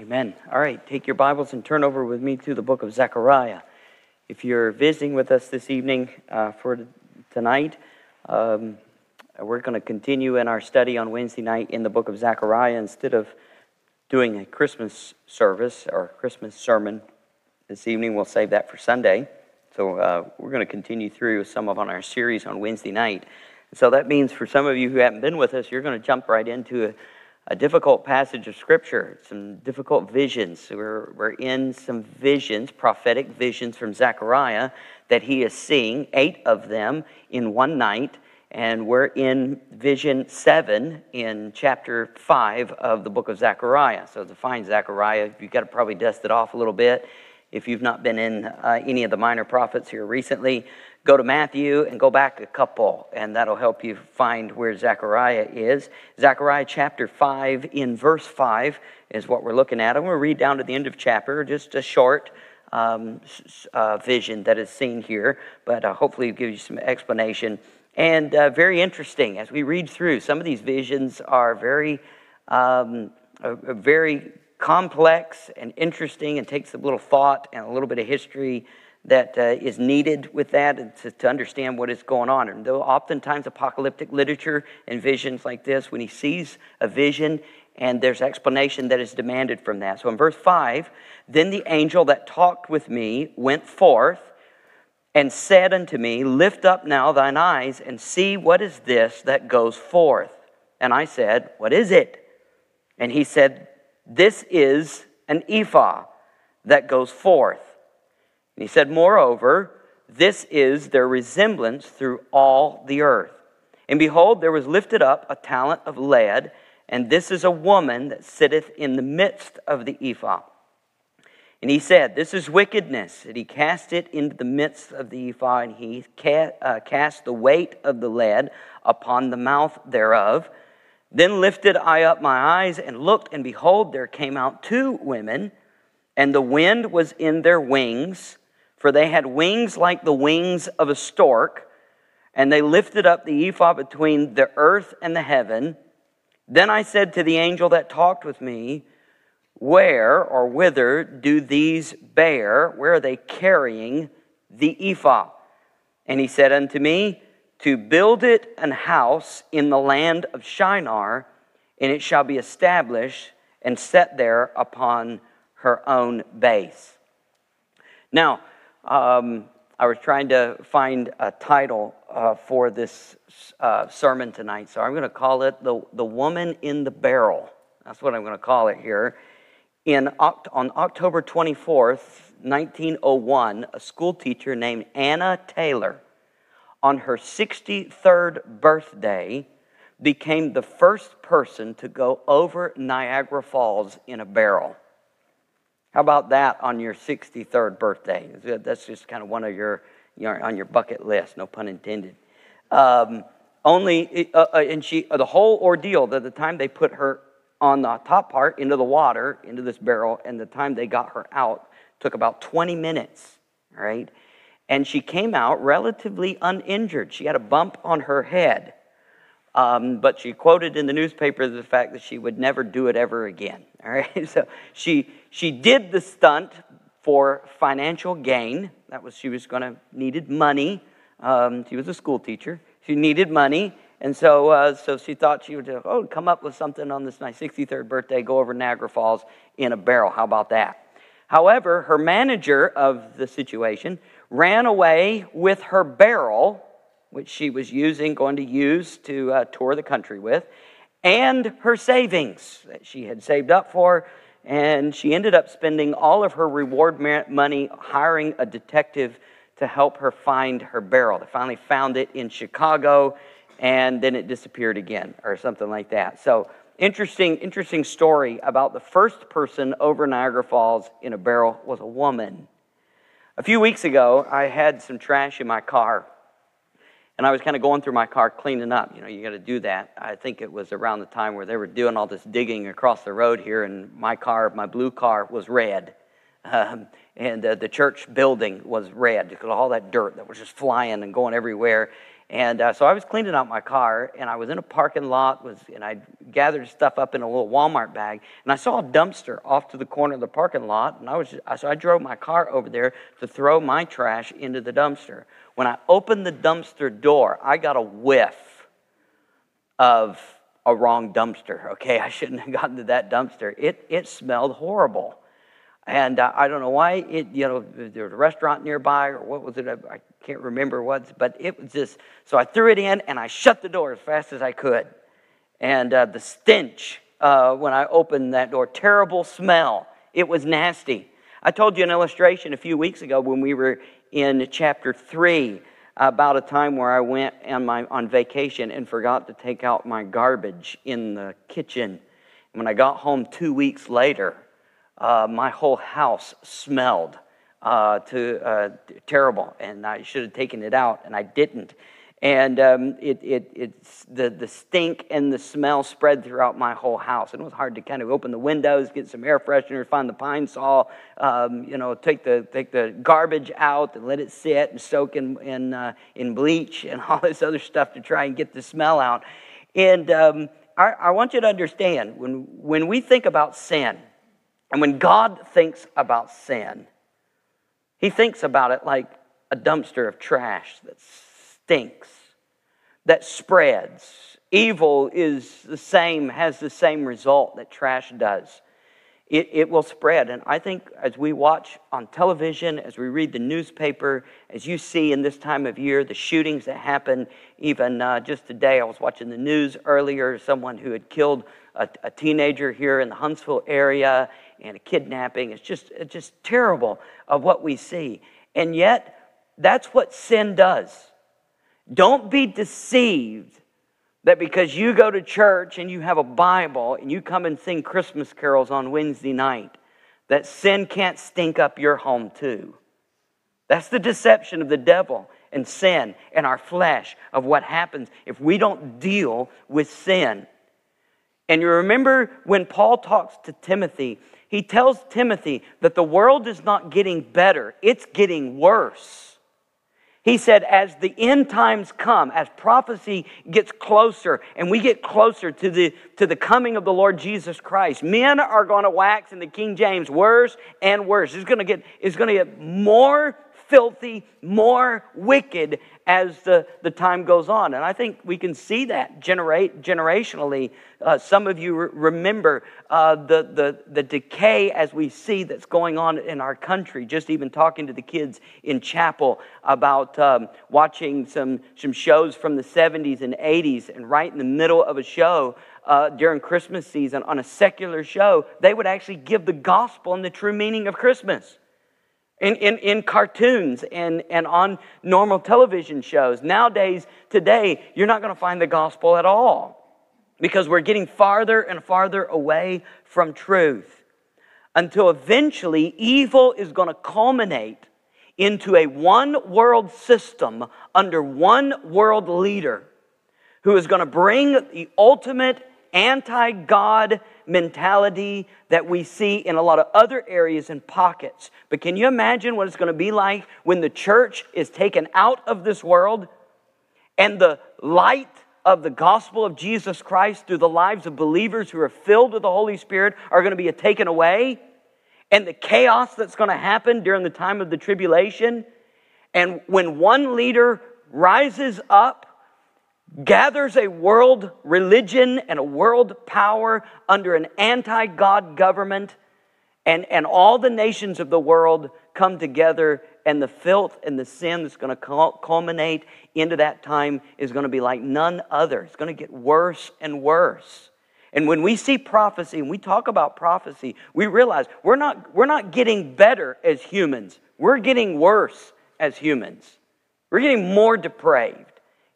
Amen. All right, take your Bibles and turn over with me to the book of Zechariah. If you're visiting with us this evening uh, for tonight, um, we're going to continue in our study on Wednesday night in the book of Zechariah. Instead of doing a Christmas service or Christmas sermon this evening, we'll save that for Sunday. So uh, we're going to continue through some of on our series on Wednesday night. So that means for some of you who haven't been with us, you're going to jump right into a a difficult passage of Scripture, some difficult visions. We're, we're in some visions, prophetic visions from Zechariah that he is seeing, eight of them in one night. And we're in vision seven in chapter five of the book of Zechariah. So to find Zechariah, you've got to probably dust it off a little bit. If you've not been in uh, any of the minor prophets here recently, go to Matthew and go back a couple, and that'll help you find where Zechariah is. Zechariah chapter 5, in verse 5, is what we're looking at. I'm going to read down to the end of chapter, just a short um, uh, vision that is seen here, but uh, hopefully give you some explanation. And uh, very interesting as we read through. Some of these visions are very, um, very complex and interesting, and takes a little thought and a little bit of history that uh, is needed with that to, to, understand what is going on. And though oftentimes apocalyptic literature and visions like this, when he sees a vision and there's explanation that is demanded from that. So in verse 5, then the angel that talked with me went forth and said unto me, Lift up now thine eyes and see what is this that goes forth. And I said, What is it? And he said, This is an ephah that goes forth. And he said, Moreover, this is their resemblance through all the earth. And behold, there was lifted up a talent of lead, and this is a woman that sitteth in the midst of the ephah. And he said, This is wickedness. And he cast it into the midst of the ephah, and he uh, cast the weight of the lead upon the mouth thereof. Then lifted I up my eyes and looked, and behold, there came out two women, and the wind was in their wings for they had wings like the wings of a stork, and they lifted up the ephah between the earth and the heaven. Then I said to the angel that talked with me, Where or whither do these bear? Where are they carrying the ephah? And he said unto me, To build it an house in the land of Shinar, and it shall be established and set there upon her own base. Now, um, I was trying to find a title uh, for this uh, sermon tonight, so I'm going to call it the, the Woman in the Barrel. That's what I'm going to call it here. In, on October 24th, 1901, a school teacher named Anna Taylor, on her 63rd birthday, became the first person to go over Niagara Falls in a barrel. How about that on your 63rd birthday? That's just kind of one of your, your on your bucket list, no pun intended. Um, only, uh, uh, and she, the whole ordeal, the, the time they put her on the top part into the water, into this barrel, and the time they got her out took about 20 minutes, right? And she came out relatively uninjured. She had a bump on her head. Um, but she quoted in the newspaper the fact that she would never do it ever again. All right, so she she did the stunt for financial gain. That was she was going to needed money. Um, she was a school teacher. She needed money, and so uh, so she thought she would oh come up with something on this my 63rd birthday, go over Niagara Falls in a barrel. How about that? However, her manager of the situation ran away with her barrel which she was using, going to use to uh, tour the country with, and her savings that she had saved up for. And she ended up spending all of her reward money hiring a detective to help her find her barrel. They finally found it in Chicago, and then it disappeared again, or something like that. So, interesting, interesting story about the first person over Niagara Falls in a barrel was a woman. A few weeks ago, I had some trash in my car and I was kind of going through my car cleaning up. You know, you got to do that. I think it was around the time where they were doing all this digging across the road here, and my car, my blue car, was red. Um, and uh, the church building was red because of all that dirt that was just flying and going everywhere. And uh, so I was cleaning out my car, and I was in a parking lot, was, and I gathered stuff up in a little Walmart bag, and I saw a dumpster off to the corner of the parking lot, and I was, so I drove my car over there to throw my trash into the dumpster. When I opened the dumpster door, I got a whiff of a wrong dumpster. Okay, I shouldn't have gotten to that dumpster. It it smelled horrible. And uh, I don't know why it, you know, there was a restaurant nearby or what was it? I can't remember what, but it was just, so I threw it in and I shut the door as fast as I could. And uh, the stench uh, when I opened that door, terrible smell. It was nasty. I told you an illustration a few weeks ago when we were in chapter 3 about a time where I went on, my, on vacation and forgot to take out my garbage in the kitchen. When I got home two weeks later, uh, my whole house smelled uh, to uh, terrible, and I should have taken it out, and I didn't. And um, it, it, it's the, the stink and the smell spread throughout my whole house. And it was hard to kind of open the windows, get some air freshener, find the Pine-Sol, um, you know, take the, take the garbage out and let it sit and soak in, in, uh, in bleach and all this other stuff to try and get the smell out. And um, I, I want you to understand when, when we think about sin, and when God thinks about sin, he thinks about it like a dumpster of trash that stinks, that spreads. Evil is the same, has the same result that trash does. It, it will spread. And I think as we watch on television, as we read the newspaper, as you see in this time of year, the shootings that happen, even uh, just today, I was watching the news earlier, someone who had killed a, a teenager here in the Huntsville area and a kidnapping. It's just, it's just terrible of what we see. And yet, that's what sin does. Don't be deceived that because you go to church and you have a Bible and you come and sing Christmas carols on Wednesday night, that sin can't stink up your home too. That's the deception of the devil and sin and our flesh of what happens if we don't deal with sin. And you remember when Paul talks to Timothy, he tells Timothy that the world is not getting better, it's getting worse. He said, as the end times come, as prophecy gets closer and we get closer to the, to the coming of the Lord Jesus Christ, men are going to wax in the King James worse and worse. It's going to get, it's going to get more filthy, more wicked as the, the time goes on. And I think we can see that generate, generationally. Uh, some of you re- remember uh, the, the, the decay as we see that's going on in our country. Just even talking to the kids in chapel about um, watching some, some shows from the 70s and 80s, and right in the middle of a show, uh, during Christmas season on a secular show, they would actually give the gospel and the true meaning of Christmas in, in, in cartoons and, and on normal television shows. Nowadays, today, you're not going to find the gospel at all because we're getting farther and farther away from truth until eventually evil is going to culminate into a one world system under one world leader who is going to bring the ultimate anti God mentality that we see in a lot of other areas and pockets. But can you imagine what it's going to be like when the church is taken out of this world and the light of the gospel of Jesus Christ through the lives of believers who are filled with the Holy Spirit are going to be taken away? And the chaos that's going to happen during the time of the tribulation? And when one leader rises up gathers a world religion and a world power under an anti God government, and, and all the nations of the world come together, and the filth and the sin that's going to culminate into that time is going to be like none other. It's going to get worse and worse. And when we see prophecy and we talk about prophecy, we realize we're not, we're not getting better as humans, we're getting worse as humans. We're getting more depraved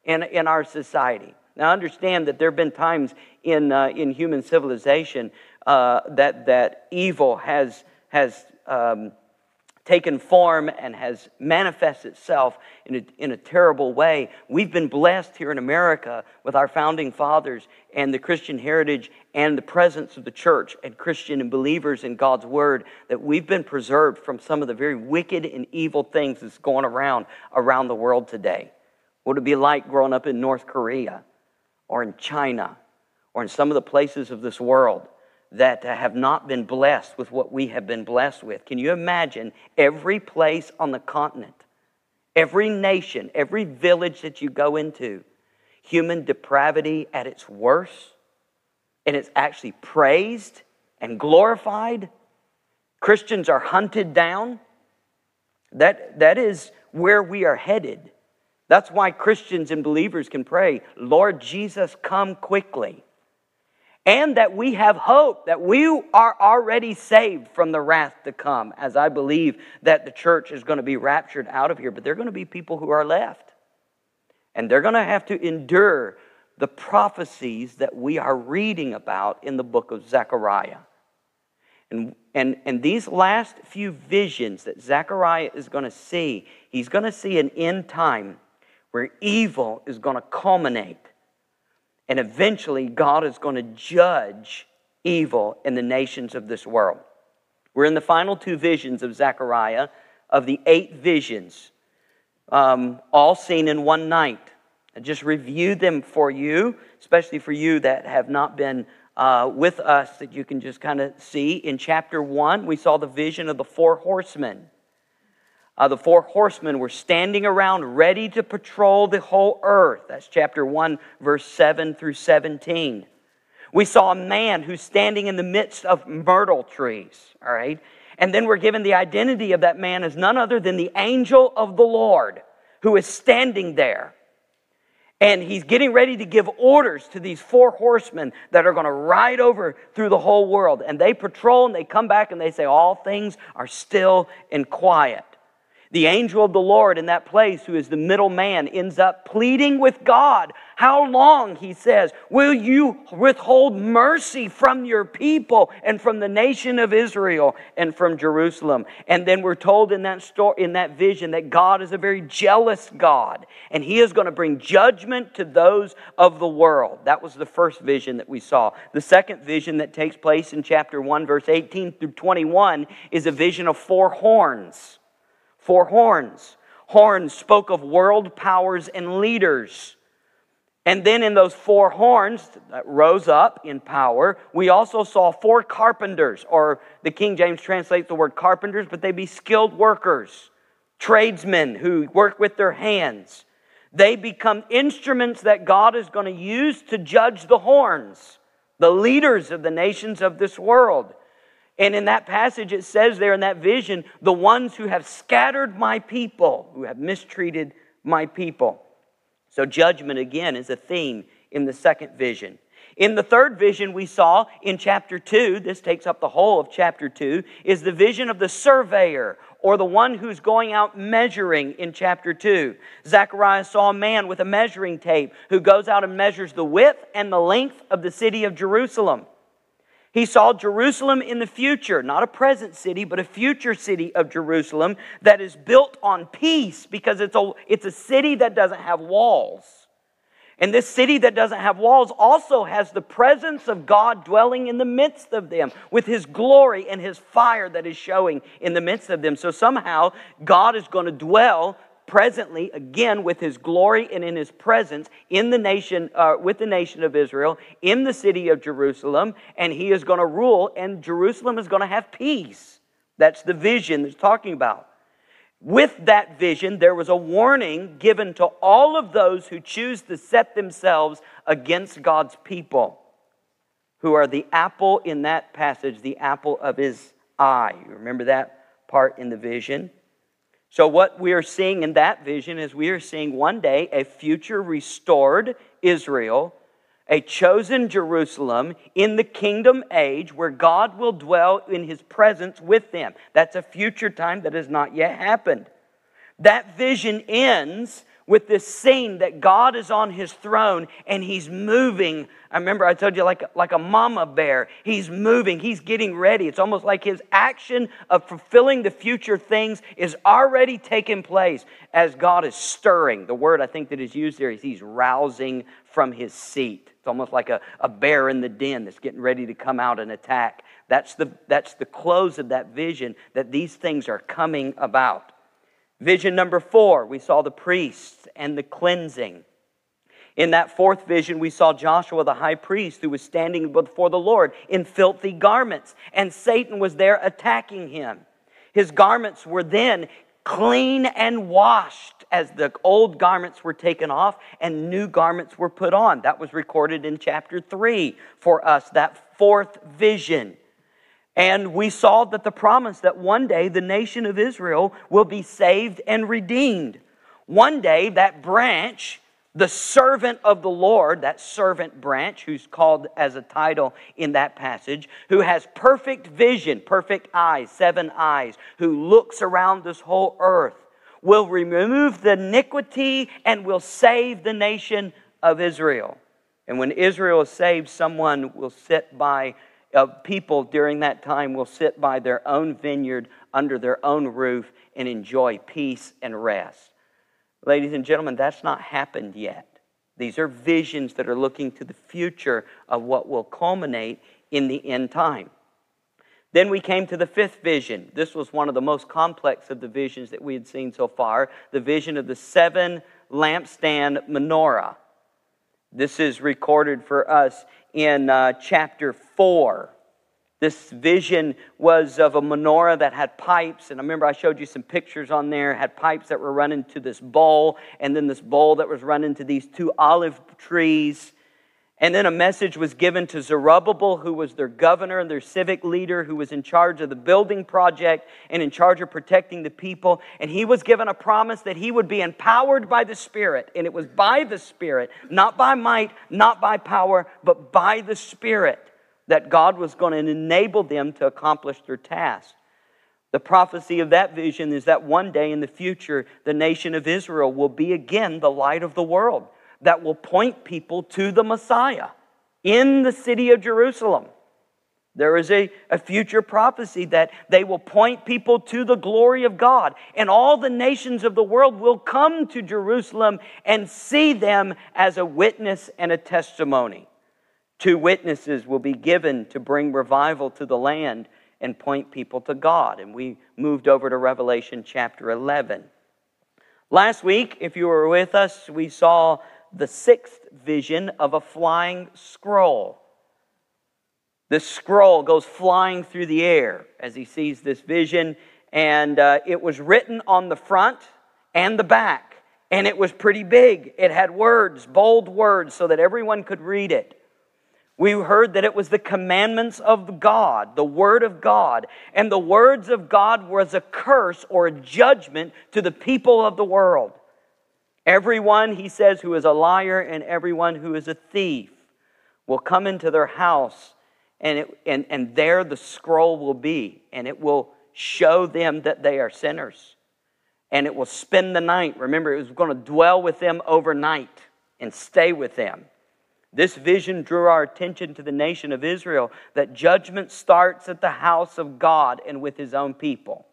in, in our society. Now, understand that there have been times in, uh, in human civilization uh, that, that evil has, has um, taken form and has manifested itself in a, in a terrible way. We've been blessed here in America with our founding fathers and the Christian heritage and the presence of the church and Christian and believers in God's Word that we've been preserved from some of the very wicked and evil things that's going around around the world today. What would it be like growing up in North Korea or in China or in some of the places of this world that have not been blessed with what we have been blessed with? Can you imagine every place on the continent, every nation, every village that you go into, human depravity at its worst? And it's actually praised and glorified. Christians are hunted down. That, that is where we are headed. That's why Christians and believers can pray, Lord Jesus, come quickly. And that we have hope that we are already saved from the wrath to come, as I believe that the church is going to be raptured out of here. But there are going to be people who are left. And they're going to have to endure the prophecies that we are reading about in the book of Zechariah. And, and, and these last few visions that Zechariah is going to see, he's going to see an end time where evil is going to culminate. And eventually, God is going to judge evil in the nations of this world. We're in the final two visions of Zechariah, of the eight visions, um, all seen in one night. I just review them for you, especially for you that have not been uh, with us, that you can just kind of see. In chapter one, we saw the vision of the four horsemen. Uh, the four horsemen were standing around ready to patrol the whole earth. That's chapter 1, verse 7 through 17. We saw a man who's standing in the midst of myrtle trees, all right? And then we're given the identity of that man as none other than the angel of the Lord who is standing there. And he's getting ready to give orders to these four horsemen that are going to ride over through the whole world. And they patrol and they come back and they say, All things are still and quiet. The angel of the Lord in that place, who is the middle man, ends up pleading with God. How long, he says, will you withhold mercy from your people and from the nation of Israel and from Jerusalem? And then we're told in that story, in that vision, that God is a very jealous God, and he is going to bring judgment to those of the world. That was the first vision that we saw. The second vision that takes place in chapter 1, verse 18 through 21, is a vision of four horns four horns. Horns spoke of world powers and leaders. And then in those four horns that rose up in power, we also saw four carpenters, or the King James translates the word carpenters, but they be skilled workers, tradesmen who work with their hands. They become instruments that God is going to use to judge the horns, the leaders of the nations of this world. And in that passage, it says there in that vision, the ones who have scattered my people, who have mistreated my people. So, judgment again is a theme in the second vision. In the third vision we saw in chapter 2, this takes up the whole of chapter 2, is the vision of the surveyor or the one who's going out measuring in chapter 2. Zechariah saw a man with a measuring tape who goes out and measures the width and the length of the city of Jerusalem. He saw Jerusalem in the future, not a present city, but a future city of Jerusalem that is built on peace because it's a, it's a city that doesn't have walls. And this city that doesn't have walls also has the presence of God dwelling in the midst of them with his glory and his fire that is showing in the midst of them. So somehow God is going to dwell presently again with his glory and in his presence in the nation uh, with the nation of israel in the city of jerusalem and he is going to rule and jerusalem is going to have peace. That's the vision that's talking about. With that vision there was a warning given to all of those who choose to set themselves against god's people who are the apple in that passage the apple of his eye. You remember that part in the vision so, what we are seeing in that vision is we are seeing one day a future restored Israel, a chosen Jerusalem in the kingdom age where God will dwell in his presence with them. That's a future time that has not yet happened. That vision ends with this scene that God is on his throne and he's moving. I remember I told you, like, like a mama bear. He's moving, he's getting ready. It's almost like his action of fulfilling the future things is already taking place as God is stirring. The word I think that is used there is he's rousing from his seat. It's almost like a, a bear in the den that's getting ready to come out and attack. That's the, that's the close of that vision that these things are coming about. Vision number four, we saw the priests and the cleansing. In that fourth vision, we saw Joshua the high priest who was standing before the Lord in filthy garments, and Satan was there attacking him. His garments were then clean and washed as the old garments were taken off and new garments were put on. That was recorded in chapter 3 for us, that fourth vision. And we saw that the promise that one day the nation of Israel will be saved and redeemed. One day that branch, the servant of the Lord, that servant branch, who's called as a title in that passage, who has perfect vision, perfect eyes, seven eyes, who looks around this whole earth, will remove the iniquity and will save the nation of Israel. And when Israel is saved, someone will sit by of people during that time will sit by their own vineyard under their own roof and enjoy peace and rest. Ladies and gentlemen, that's not happened yet. These are visions that are looking to the future of what will culminate in the end time. Then we came to the fifth vision. This was one of the most complex of the visions that we had seen so far the vision of the seven lampstand menorah. This is recorded for us in uh, chapter 4. This vision was of a menorah that had pipes, and I remember I showed you some pictures on there. had pipes that were running to this bowl, and then this bowl that was running to these two olive trees. And then a message was given to Zerubbabel, who was their governor and their civic leader, who was in charge of the building project and in charge of protecting the people. And he was given a promise that he would be empowered by the Spirit. And it was by the Spirit, not by might, not by power, but by the Spirit, that God was going to enable them to accomplish their task. The prophecy of that vision is that one day in the future, the nation of Israel will be again the light of the world that will point people to the Messiah in the city of Jerusalem. There is a, a future prophecy that they will point people to the glory of God, and all the nations of the world will come to Jerusalem and see them as a witness and a testimony. Two witnesses will be given to bring revival to the land and point people to God. And we moved over to Revelation chapter 11. Last week, if you were with us, we saw the sixth vision of a flying scroll. The scroll goes flying through the air as he sees this vision, and uh, it was written on the front and the back, and it was pretty big. It had words, bold words, so that everyone could read it. We heard that it was the commandments of God, the Word of God, and the words of God was a curse or a judgment to the people of the world. Everyone, he says, who is a liar and everyone who is a thief will come into their house, and, it, and, and there the scroll will be, and it will show them that they are sinners. And it will spend the night. Remember, it was going to dwell with them overnight and stay with them. This vision drew our attention to the nation of Israel that judgment starts at the house of God and with his own people.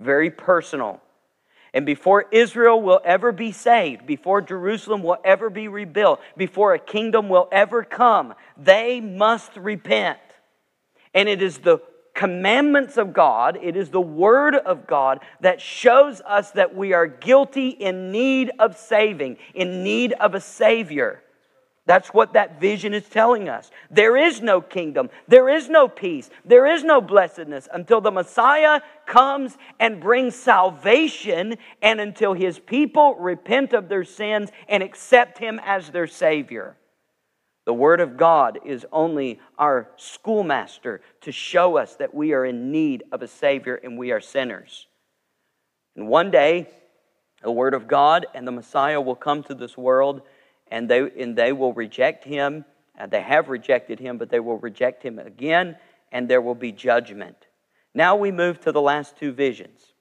Very personal. And before Israel will ever be saved, before Jerusalem will ever be rebuilt, before a kingdom will ever come, they must repent. And it is the commandments of God, it is the Word of God that shows us that we are guilty in need of saving, in need of a Savior. That's what that vision is telling us. There is no kingdom, there is no peace, there is no blessedness until the Messiah comes and brings salvation and until his people repent of their sins and accept him as their Savior. The Word of God is only our schoolmaster to show us that we are in need of a Savior and we are sinners. And one day, the Word of God and the Messiah will come to this world and they, and they will reject him. And they have rejected him, but they will reject him again, and there will be judgment. Now we move to the last two visions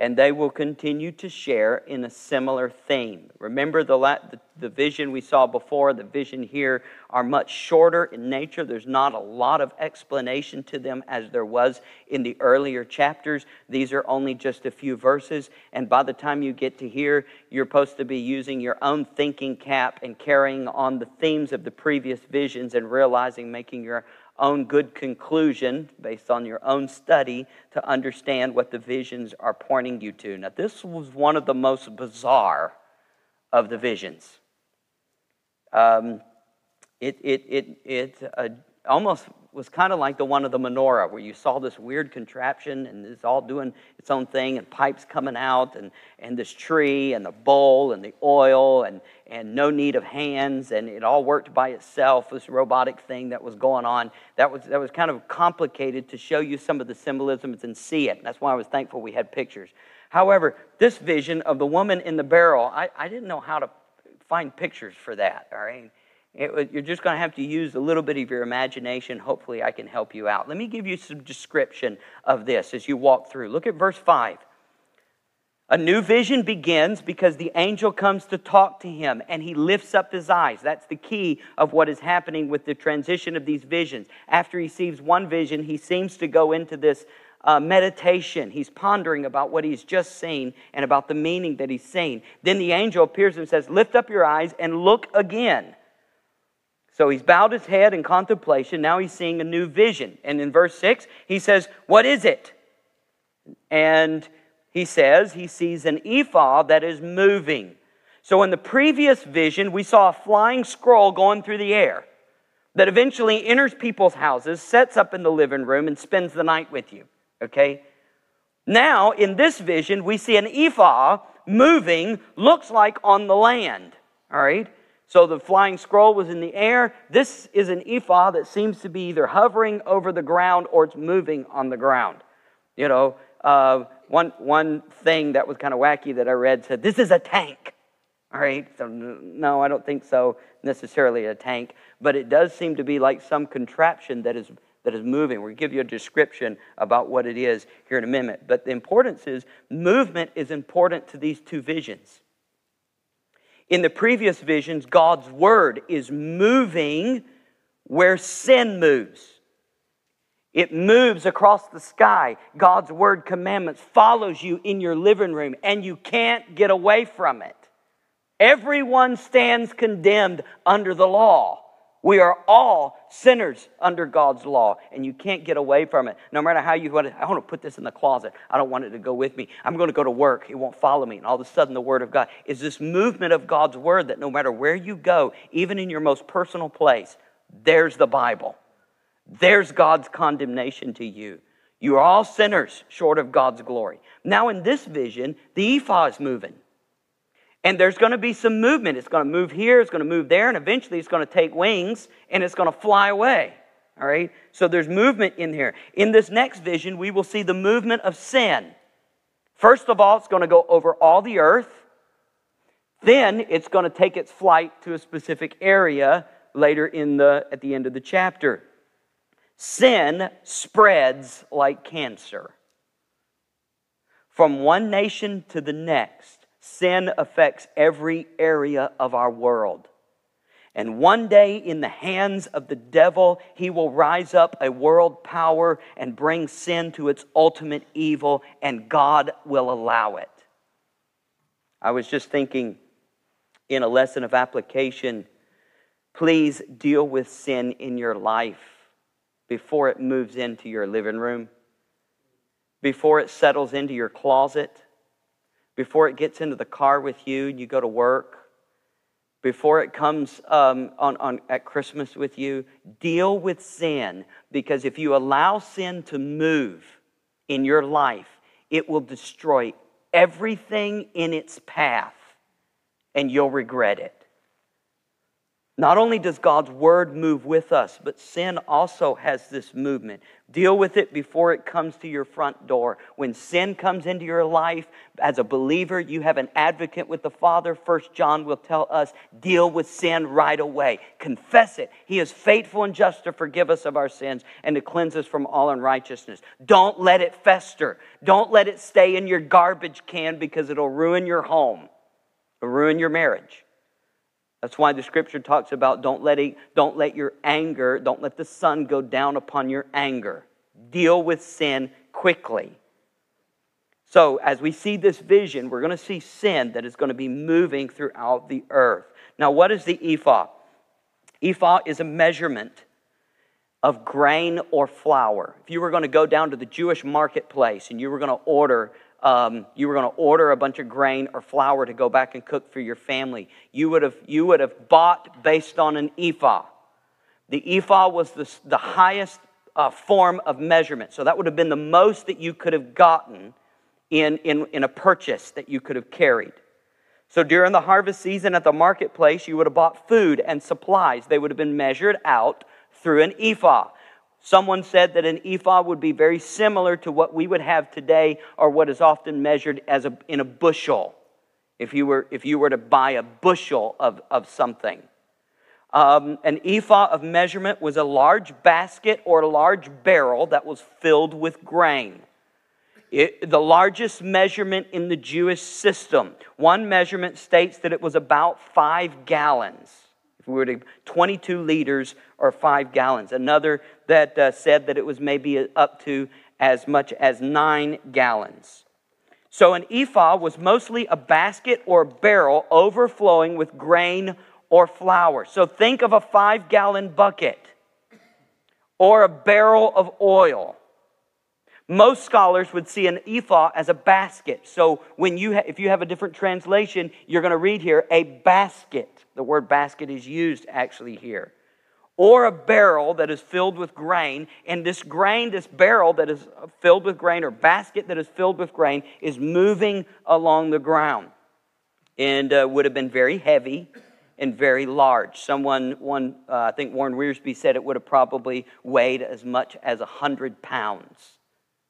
and they will continue to share in a similar theme. Remember the, the, the, vision we saw before, the vision here are much shorter in nature. There's not a lot of explanation to them as there was in the earlier chapters. These are only just a few verses, and by the time you get to here, you're supposed to be using your own thinking cap and carrying on the themes of the previous visions and realizing, making your own good conclusion, based on your own study, to understand what the visions are pointing you to. Now, this was one of the most bizarre of the visions. Um, it it, it, it uh, almost was kind of like the one of the menorah, where you saw this weird contraption and it's all doing its own thing, and pipes coming out, and, and this tree, and the bowl, and the oil, and, and no need of hands, and it all worked by itself, this robotic thing that was going on. That was, that was kind of complicated to show you some of the symbolisms and see it. That's why I was thankful we had pictures. However, this vision of the woman in the barrel, I, I didn't know how to find pictures for that, all right? It, you're just going to have to use a little bit of your imagination. Hopefully, I can help you out. Let me give you some description of this as you walk through. Look at verse 5. A new vision begins because the angel comes to talk to him and he lifts up his eyes. That's the key of what is happening with the transition of these visions. After he sees one vision, he seems to go into this uh, meditation. He's pondering about what he's just seen and about the meaning that he's seen. Then the angel appears and says, Lift up your eyes and look again. So he's bowed his head in contemplation. Now he's seeing a new vision. And in verse 6, he says, What is it? And he says he sees an ephah that is moving. So in the previous vision, we saw a flying scroll going through the air that eventually enters people's houses, sets up in the living room, and spends the night with you. Okay? Now, in this vision, we see an ephah moving, looks like on the land. All right? So the flying scroll was in the air. This is an ephah that seems to be either hovering over the ground or it's moving on the ground. You know, uh, one, one thing that was kind of wacky that I read said, This is a tank. All right, so no, I don't think so necessarily a tank, but it does seem to be like some contraption that is that is moving. We'll give you a description about what it is here in a minute. But the importance is movement is important to these two visions. In the previous visions, God's word is moving where sin moves. It moves across the sky. God's word commandments follows you in your living room and you can't get away from it. Everyone stands condemned under the law. We are all sinners under God's law, and you can't get away from it. No matter how you want to, I want to put this in the closet. I don't want it to go with me. I'm going to go to work. It won't follow me. And all of a sudden, the Word of God is this movement of God's Word that no matter where you go, even in your most personal place, there's the Bible. There's God's condemnation to you. You are all sinners short of God's glory. Now, in this vision, the ephah is moving. And there's going to be some movement. It's going to move here, it's going to move there, and eventually it's going to take wings and it's going to fly away. All right? So there's movement in here. In this next vision, we will see the movement of sin. First of all, it's going to go over all the earth. Then it's going to take its flight to a specific area later in the at the end of the chapter. Sin spreads like cancer. From one nation to the next Sin affects every area of our world. And one day, in the hands of the devil, he will rise up a world power and bring sin to its ultimate evil, and God will allow it. I was just thinking in a lesson of application please deal with sin in your life before it moves into your living room, before it settles into your closet before it gets into the car with you and you go to work, before it comes um, on, on, at Christmas with you, deal with sin because if you allow sin to move in your life, it will destroy everything in its path and you'll regret it. Not only does God's word move with us, but sin also has this movement. Deal with it before it comes to your front door. When sin comes into your life, as a believer, you have an advocate with the Father. First John will tell us, deal with sin right away. Confess it. He is faithful and just to forgive us of our sins and to cleanse us from all unrighteousness. Don't let it fester. Don't let it stay in your garbage can because it'll ruin your home, it'll ruin your marriage. That's why the scripture talks about don't let, it, don't let your anger, don't let the sun go down upon your anger. Deal with sin quickly. So, as we see this vision, we're going to see sin that is going to be moving throughout the earth. Now, what is the ephah? Ephah is a measurement. of grain or flour. If you were going to go down to the Jewish marketplace and you were going to order um, you were going to order a bunch of grain or flour to go back and cook for your family. You would have, you would have bought based on an ephah. The ephah was the, the highest uh, form of measurement. So that would have been the most that you could have gotten in, in, in a purchase that you could have carried. So during the harvest season at the marketplace, you would have bought food and supplies. They would have been measured out through an ephah. Someone said that an ephah would be very similar to what we would have today, or what is often measured as a, in a bushel, if you were, if you were to buy a bushel of, of something. Um, an ephah of measurement was a large basket or a large barrel that was filled with grain. It, the largest measurement in the Jewish system. One measurement states that it was about five gallons. If we were to 22 liters or five gallons. Another that uh, said that it was maybe up to as much as nine gallons. So an ephah was mostly a basket or barrel overflowing with grain or flour. So think of a five gallon bucket or a barrel of oil. Most scholars would see an ephah as a basket. So when you ha- if you have a different translation, you're going to read here a basket. The word basket is used actually here. Or a barrel that is filled with grain, and this grain, this barrel that is filled with grain, or basket that is filled with grain, is moving along the ground, and uh, would have been very heavy and very large. Someone, one, uh, I think Warren Wiersbe said it would have probably weighed as much as 100 pounds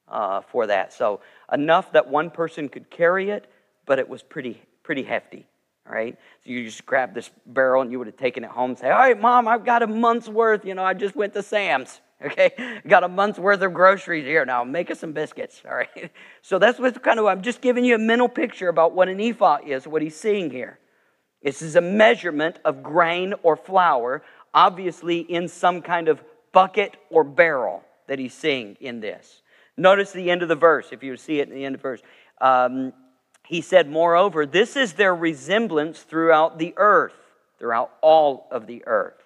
uh, for that. So enough that one person could carry it, but it was pretty, pretty hefty. Right. So you just grab this barrel and you would have taken it home and say, All right, mom, I've got a month's worth. You know, I just went to Sam's. Okay. Got a month's worth of groceries here. Now make us some biscuits. All right. So that's what kind of, I'm just giving you a mental picture about what an ephah is, what he's seeing here. This is a measurement of grain or flour, obviously in some kind of bucket or barrel that he's seeing in this. Notice the end of the verse, if you see it in the end of the verse. Um, he said, Moreover, this is their resemblance throughout the earth, throughout all of the earth.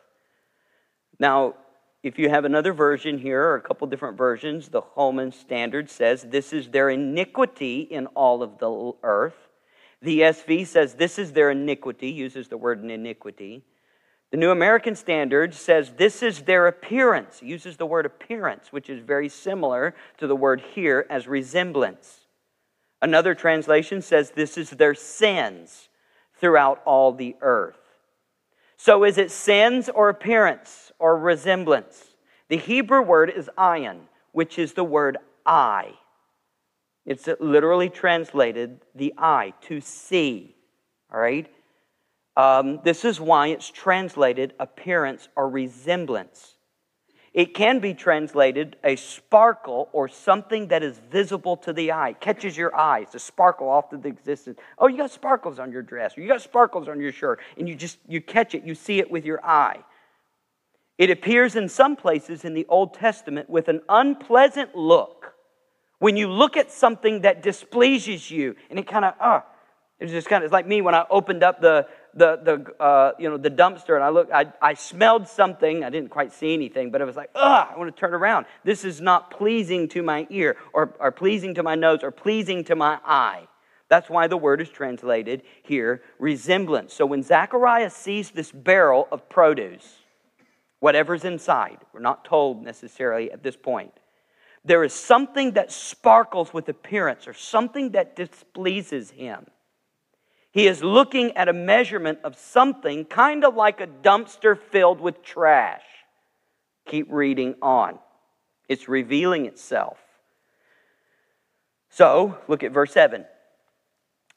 Now, if you have another version here, or a couple different versions, the Holman Standard says, This is their iniquity in all of the earth. The ESV says, This is their iniquity, uses the word iniquity. The New American Standard says, This is their appearance, uses the word appearance, which is very similar to the word here as resemblance. Another translation says, This is their sins throughout all the earth. So is it sins or appearance or resemblance? The Hebrew word is ayin, which is the word eye. It's literally translated the eye, to see. All right? Um, this is why it's translated appearance or resemblance. It can be translated a sparkle or something that is visible to the eye, catches your eye. It's a sparkle off of the existence. Oh, you got sparkles on your dress, or you got sparkles on your shirt, and you just you catch it, you see it with your eye. It appears in some places in the Old Testament with an unpleasant look when you look at something that displeases you, and it kind of, uh, it's just kind of, it's like me when I opened up the, the, the, uh, you know, the dumpster and I looked, I, I smelled something. I didn't quite see anything, but it was like, ah, I want to turn around. This is not pleasing to my ear or, or pleasing to my nose or pleasing to my eye. That's why the word is translated here resemblance. So when Zechariah sees this barrel of produce, whatever's inside, we're not told necessarily at this point, there is something that sparkles with appearance or something that displeases him. He is looking at a measurement of something kind of like a dumpster filled with trash. Keep reading on. It's revealing itself. So, look at verse 7.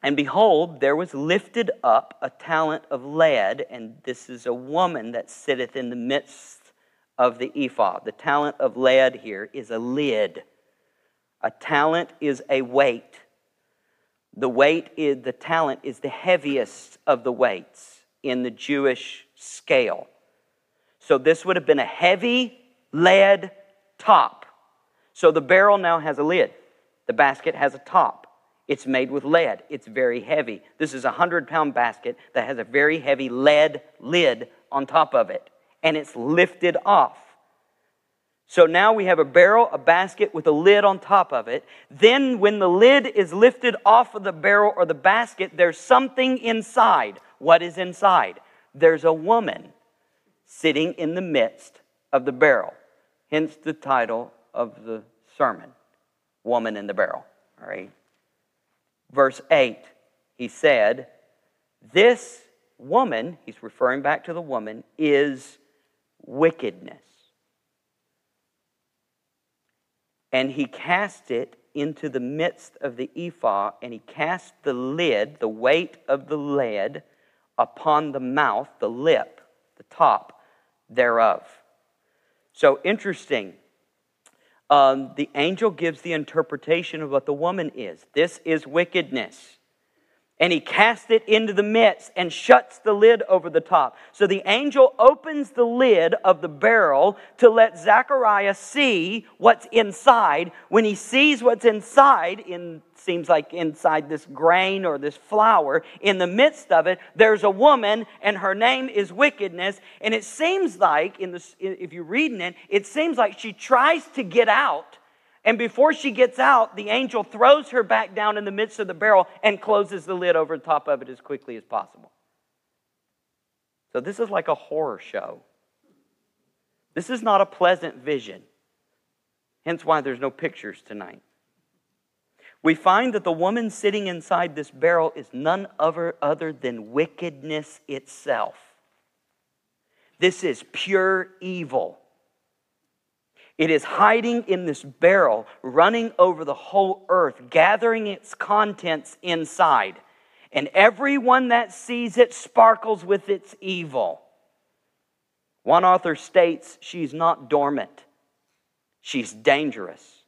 And behold, there was lifted up a talent of lead, and this is a woman that sitteth in the midst of the ephod. The talent of lead here is a lid. A talent is a weight. The weight is the talent is the heaviest of the weights in the Jewish scale. So this would have been a heavy lead top. So the barrel now has a lid. The basket has a top. It's made with lead. It's very heavy. This is a 100 pound basket that has a very heavy lead lid on top of it and it's lifted off. So now we have a barrel, a basket with a lid on top of it. Then, when the lid is lifted off of the barrel or the basket, there's something inside. What is inside? There's a woman sitting in the midst of the barrel. Hence the title of the sermon Woman in the Barrel. All right. Verse 8, he said, This woman, he's referring back to the woman, is wickedness. And he cast it into the midst of the ephah, and he cast the lid, the weight of the lead, upon the mouth, the lip, the top thereof. So interesting. Um, the angel gives the interpretation of what the woman is. This is wickedness and he casts it into the midst and shuts the lid over the top. So the angel opens the lid of the barrel to let Zechariah see what's inside. When he sees what's inside, in seems like inside this grain or this flour, in the midst of it, there's a woman, and her name is wickedness. And it seems like, in the, if you're reading it, it seems like she tries to get out and before she gets out, the angel throws her back down in the midst of the barrel and closes the lid over the top of it as quickly as possible. So, this is like a horror show. This is not a pleasant vision. Hence, why there's no pictures tonight. We find that the woman sitting inside this barrel is none other, other than wickedness itself. This is pure evil. It is hiding in this barrel, running over the whole earth, gathering its contents inside. And everyone that sees it sparkles with its evil. One author states she's not dormant, she's dangerous.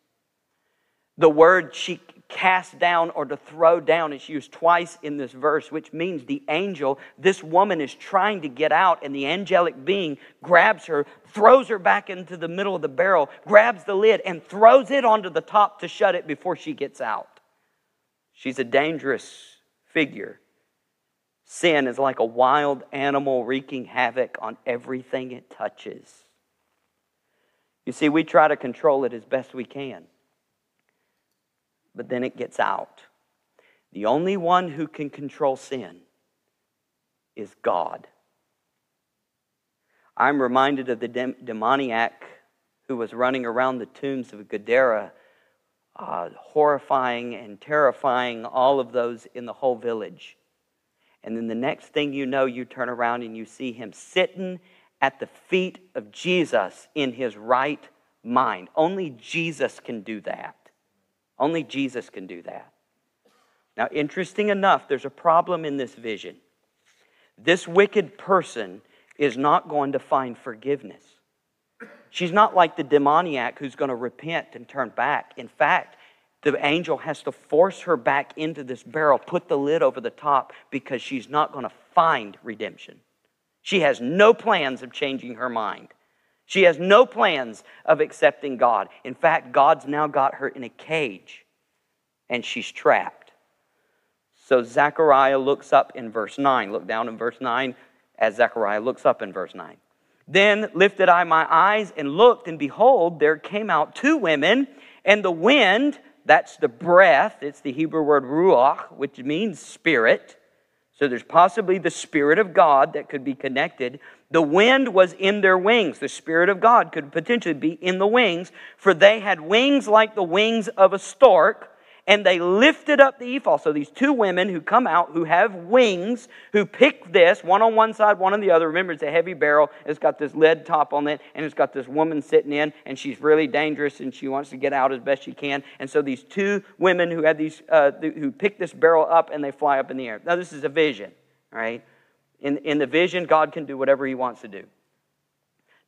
The word she cast down or to throw down is used twice in this verse, which means the angel, this woman is trying to get out, and the angelic being grabs her, throws her back into the middle of the barrel, grabs the lid, and throws it onto the top to shut it before she gets out. She's a dangerous figure. Sin is like a wild animal wreaking havoc on everything it touches. You see, we try to control it as best we can but then it gets out. The only one who can control sin is God. I'm reminded of the demoniac who was running around the tombs of Gadara, uh, horrifying and terrifying all of those in the whole village. And then the next thing you know, you turn around and you see him sitting at the feet of Jesus in his right mind. Only Jesus can do that. Only Jesus can do that. Now, interesting enough, there's a problem in this vision. This wicked person is not going to find forgiveness. She's not like the demoniac who's going to repent and turn back. In fact, the angel has to force her back into this barrel, put the lid over the top, because she's not going to find redemption. She has no plans of changing her mind. She has no plans of accepting God. In fact, God's now got her in a cage and she's trapped. So Zechariah looks up in verse 9. Look down in verse 9 as Zechariah looks up in verse 9. Then lifted I my eyes and looked, and behold, there came out two women, and the wind, that's the breath, it's the Hebrew word ruach, which means spirit. So there's possibly the Spirit of God that could be connected. The wind was in their wings. The Spirit of God could potentially be in the wings, for they had wings like the wings of a stork, and they lifted up the ephah. So these two women who come out, who have wings, who pick this, one on one side, one on the other. Remember, it's a heavy barrel. It's got this lead top on it, and it's got this woman sitting in, and she's really dangerous, and she wants to get out as best she can. And so these two women who have these, uh, who pick this barrel up, and they fly up in the air. Now, this is a vision, right? In, in the vision, God can do whatever He wants to do.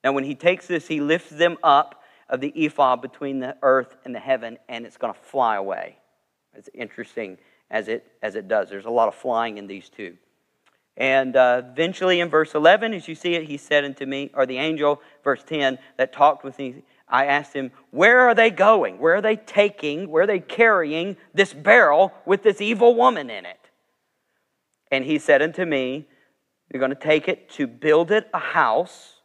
Now, when He takes this, He lifts them up of the ephah between the earth and the heaven, and it's going to fly away. It's interesting as it, as it does. There's a lot of flying in these two. And uh, eventually, in verse 11, as you see it, he said unto me, or the angel, verse 10, that talked with me, I asked him, Where are they going? Where are they taking, where are they carrying this barrel with this evil woman in it? And he said unto me, you're going to take it to build it a house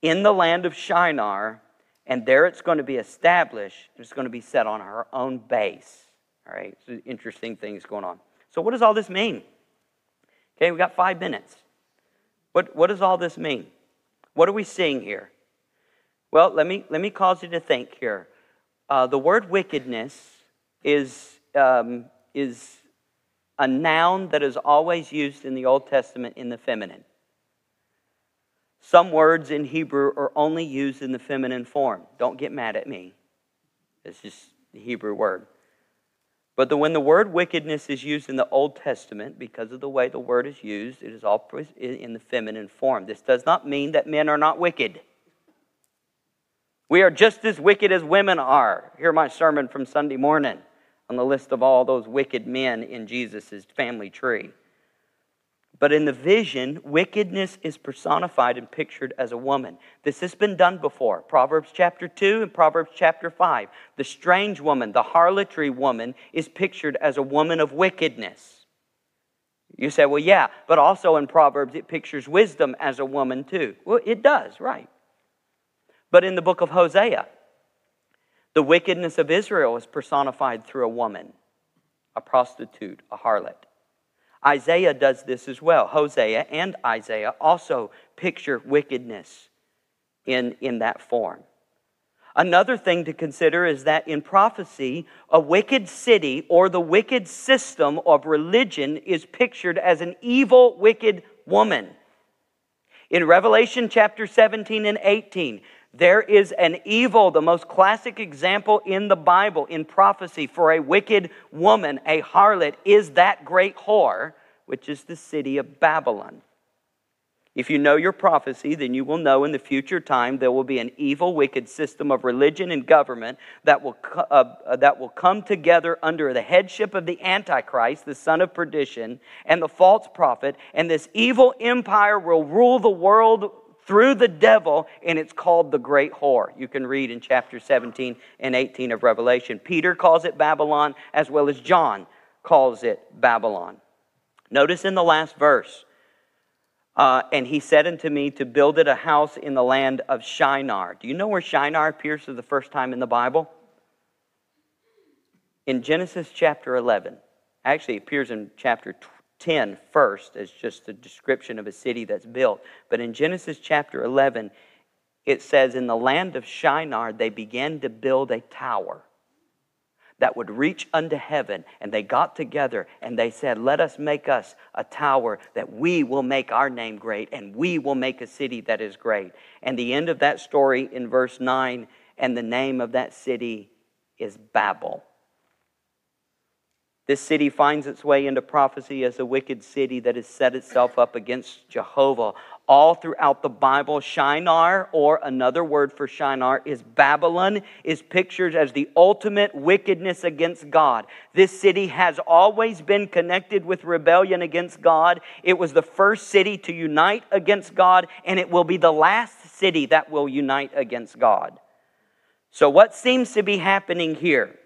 in the land of Shinar, and there it's going to be established. It's going to be set on her own base. All right, so interesting things going on. So, what does all this mean? Okay, we got five minutes. What, what does all this mean? What are we seeing here? Well, let me, let me cause you to think here. Uh, the word wickedness is, um, is a noun that is always used in the Old Testament in the feminine. Some words in Hebrew are only used in the feminine form. Don't get mad at me. It's just the Hebrew word. But the, when the word wickedness is used in the Old Testament, because of the way the word is used, it is always in the feminine form. This does not mean that men are not wicked. We are just as wicked as women are. Hear my sermon from Sunday morning on the list of all those wicked men in Jesus' family tree. But in the vision, wickedness is personified and pictured as a woman. This has been done before. Proverbs chapter 2 and Proverbs chapter 5. The strange woman, the harlotry woman, is pictured as a woman of wickedness. You say, well, yeah, but also in Proverbs it pictures wisdom as a woman too. Well, it does, right. But in the book of Hosea, the wickedness of Israel is personified through a woman, a prostitute, a harlot. Isaiah does this as well. Hosea and Isaiah also picture wickedness in, in that form. Another thing to consider is that in prophecy, a wicked city or the wicked system of religion is pictured as an evil, wicked woman. In Revelation chapter 17 and 18, there is an evil, the most classic example in the Bible, in prophecy, for a wicked woman, a harlot, is that great whore, which is the city of Babylon. If you know your prophecy, then you will know in the future time there will be an evil, wicked system of religion and government that will, uh, uh, that will come together under the headship of the Antichrist, the son of perdition, and the false prophet. And this evil empire will rule the world through the devil, and it's called the great whore. You can read in chapter 17 and 18 of Revelation. Peter calls it Babylon, as well as John calls it Babylon. Notice in the last verse, uh, and he said unto me to build it a house in the land of Shinar. Do you know where Shinar appears for the first time in the Bible? In Genesis chapter 11. Actually, it appears in chapter 10 first as just a description of a city that's built. But in Genesis chapter 11, it says, In the land of Shinar, they began to build a tower that would reach unto heaven. And they got together and they said, Let us make us a tower that we will make our name great and we will make a city that is great. And the end of that story in verse 9, and the name of that city is Babel. This city finds its way into prophecy as a wicked city that has set itself up against Jehovah. All throughout the Bible, Shinar, or another word for Shinar, is Babylon, is pictured as the ultimate wickedness against God. This city has always been connected with rebellion against God. It was the first city to unite against God, and it will be the last city that will unite against God. So, what seems to be happening here?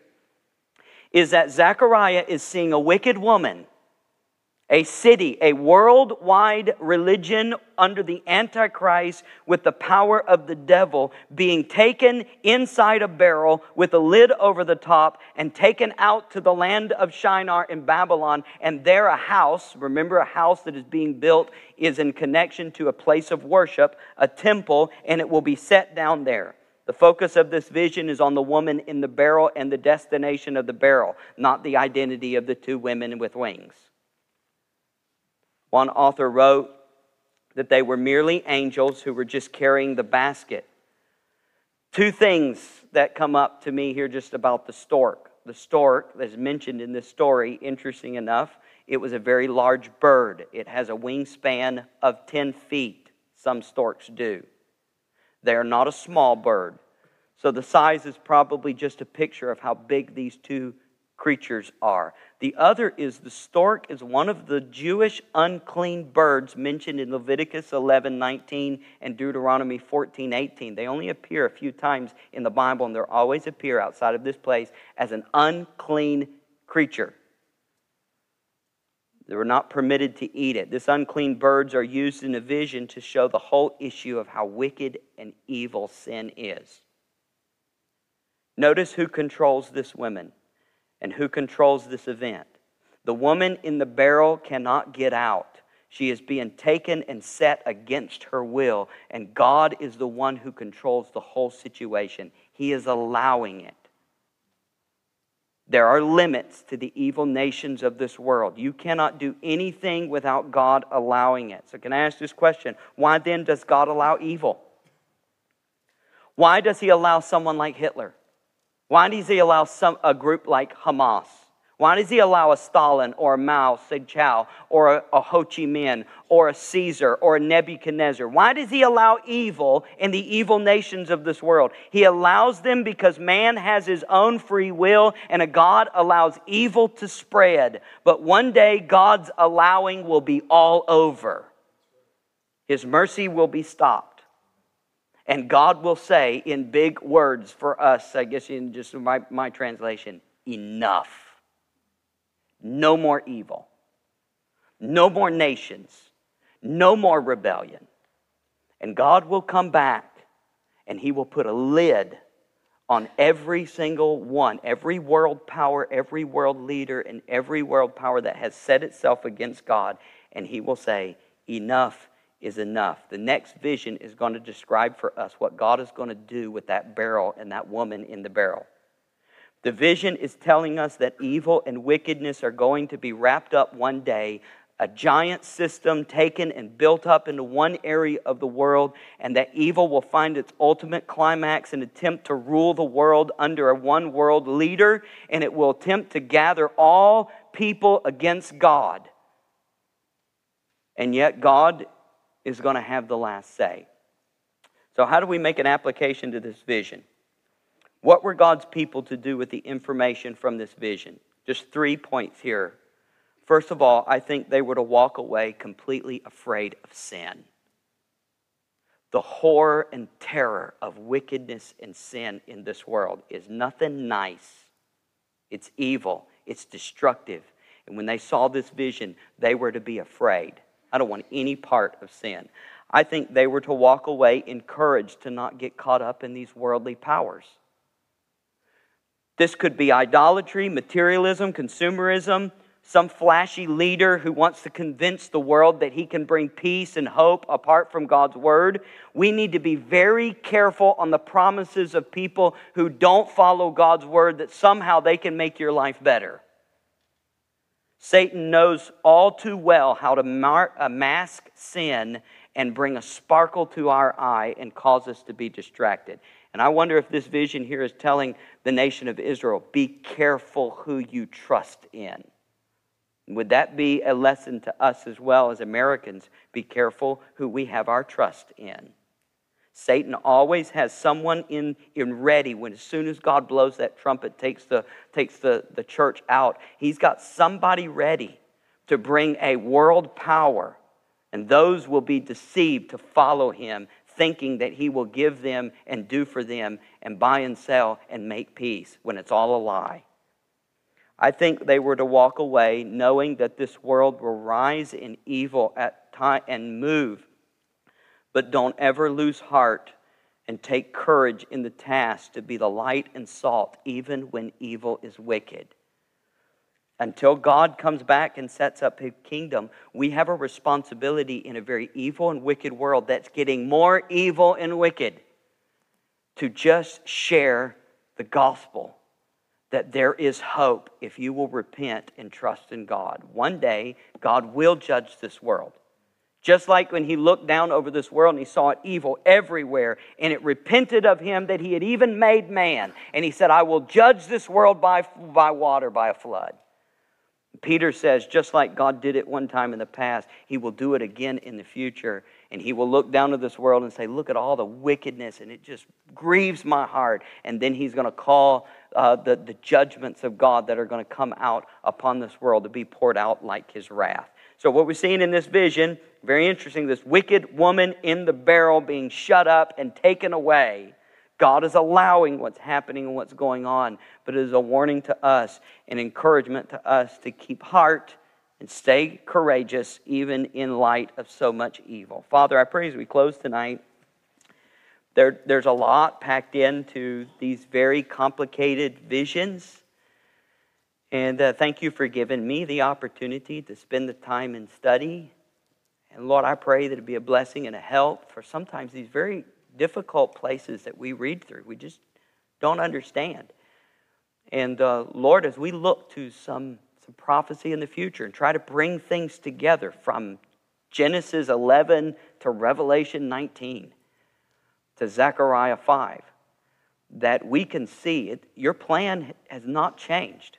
Is that Zechariah is seeing a wicked woman, a city, a worldwide religion under the Antichrist with the power of the devil being taken inside a barrel with a lid over the top and taken out to the land of Shinar in Babylon. And there, a house, remember, a house that is being built is in connection to a place of worship, a temple, and it will be set down there. The focus of this vision is on the woman in the barrel and the destination of the barrel, not the identity of the two women with wings. One author wrote that they were merely angels who were just carrying the basket. Two things that come up to me here just about the stork. The stork, that's mentioned in this story, interesting enough, it was a very large bird. It has a wingspan of 10 feet. Some storks do. They are not a small bird. So the size is probably just a picture of how big these two creatures are. The other is the stork is one of the Jewish unclean birds mentioned in Leviticus 11, 19 and Deuteronomy 14, 18. They only appear a few times in the Bible and they always appear outside of this place as an unclean creature. They were not permitted to eat it. This unclean birds are used in a vision to show the whole issue of how wicked and evil sin is. Notice who controls this woman and who controls this event. The woman in the barrel cannot get out. She is being taken and set against her will, and God is the one who controls the whole situation. He is allowing it. There are limits to the evil nations of this world. You cannot do anything without God allowing it. So, can I ask this question? Why then does God allow evil? Why does He allow someone like Hitler? Why does He allow some, a group like Hamas? Why does he allow a Stalin or a Mao Zedong or a, a Ho Chi Minh or a Caesar or a Nebuchadnezzar? Why does he allow evil in the evil nations of this world? He allows them because man has his own free will and a God allows evil to spread. But one day God's allowing will be all over. His mercy will be stopped. And God will say in big words for us, I guess in just my, my translation, enough. No more evil. No more nations. No more rebellion. And God will come back and He will put a lid on every single one, every world power, every world leader, and every world power that has set itself against God. And He will say, Enough is enough. The next vision is going to describe for us what God is going to do with that barrel and that woman in the barrel. The vision is telling us that evil and wickedness are going to be wrapped up one day, a giant system taken and built up into one area of the world, and that evil will find its ultimate climax and attempt to rule the world under a one world leader, and it will attempt to gather all people against God. And yet, God is going to have the last say. So, how do we make an application to this vision? What were God's people to do with the information from this vision? Just three points here. First of all, I think they were to walk away completely afraid of sin. The horror and terror of wickedness and sin in this world is nothing nice. It's evil, it's destructive. And when they saw this vision, they were to be afraid. I don't want any part of sin. I think they were to walk away encouraged to not get caught up in these worldly powers. This could be idolatry, materialism, consumerism, some flashy leader who wants to convince the world that he can bring peace and hope apart from God's word. We need to be very careful on the promises of people who don't follow God's word that somehow they can make your life better. Satan knows all too well how to mar- uh, mask sin and bring a sparkle to our eye and cause us to be distracted. And I wonder if this vision here is telling the nation of Israel be careful who you trust in. Would that be a lesson to us as well as Americans? Be careful who we have our trust in. Satan always has someone in, in ready when as soon as God blows that trumpet, takes the, takes the, the church out, he's got somebody ready to bring a world power. And those will be deceived to follow him thinking that he will give them and do for them and buy and sell and make peace when it's all a lie. I think they were to walk away knowing that this world will rise in evil at time and move, but don't ever lose heart and take courage in the task to be the light and salt even when evil is wicked. Until God comes back and sets up his kingdom, we have a responsibility in a very evil and wicked world that's getting more evil and wicked to just share the gospel that there is hope if you will repent and trust in God. One day, God will judge this world. Just like when he looked down over this world and he saw it evil everywhere, and it repented of him that he had even made man. And he said, I will judge this world by, by water, by a flood. Peter says, just like God did it one time in the past, he will do it again in the future. And he will look down to this world and say, Look at all the wickedness, and it just grieves my heart. And then he's going to call uh, the, the judgments of God that are going to come out upon this world to be poured out like his wrath. So, what we're seeing in this vision, very interesting, this wicked woman in the barrel being shut up and taken away God is allowing what's happening and what's going on, but it is a warning to us, an encouragement to us to keep heart and stay courageous even in light of so much evil. Father, I pray as we close tonight, there, there's a lot packed into these very complicated visions. And uh, thank you for giving me the opportunity to spend the time in study. And Lord, I pray that it be a blessing and a help for sometimes these very difficult places that we read through. We just don't understand. And uh, Lord, as we look to some, some prophecy in the future and try to bring things together from Genesis 11 to Revelation 19 to Zechariah 5, that we can see it, your plan has not changed.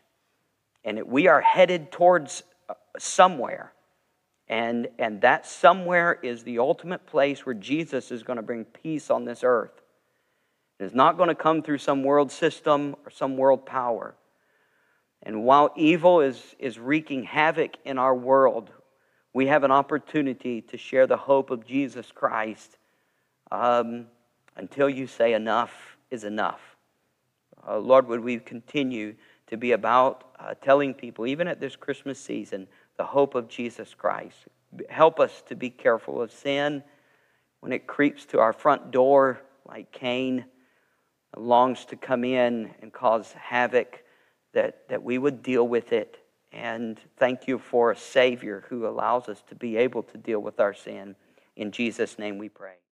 And we are headed towards uh, somewhere. And, and that somewhere is the ultimate place where Jesus is going to bring peace on this earth. It is not going to come through some world system or some world power. And while evil is, is wreaking havoc in our world, we have an opportunity to share the hope of Jesus Christ um, until you say enough is enough. Uh, Lord, would we continue to be about uh, telling people, even at this Christmas season, the hope of Jesus Christ. Help us to be careful of sin when it creeps to our front door like Cain longs to come in and cause havoc, that, that we would deal with it. And thank you for a Savior who allows us to be able to deal with our sin. In Jesus' name we pray.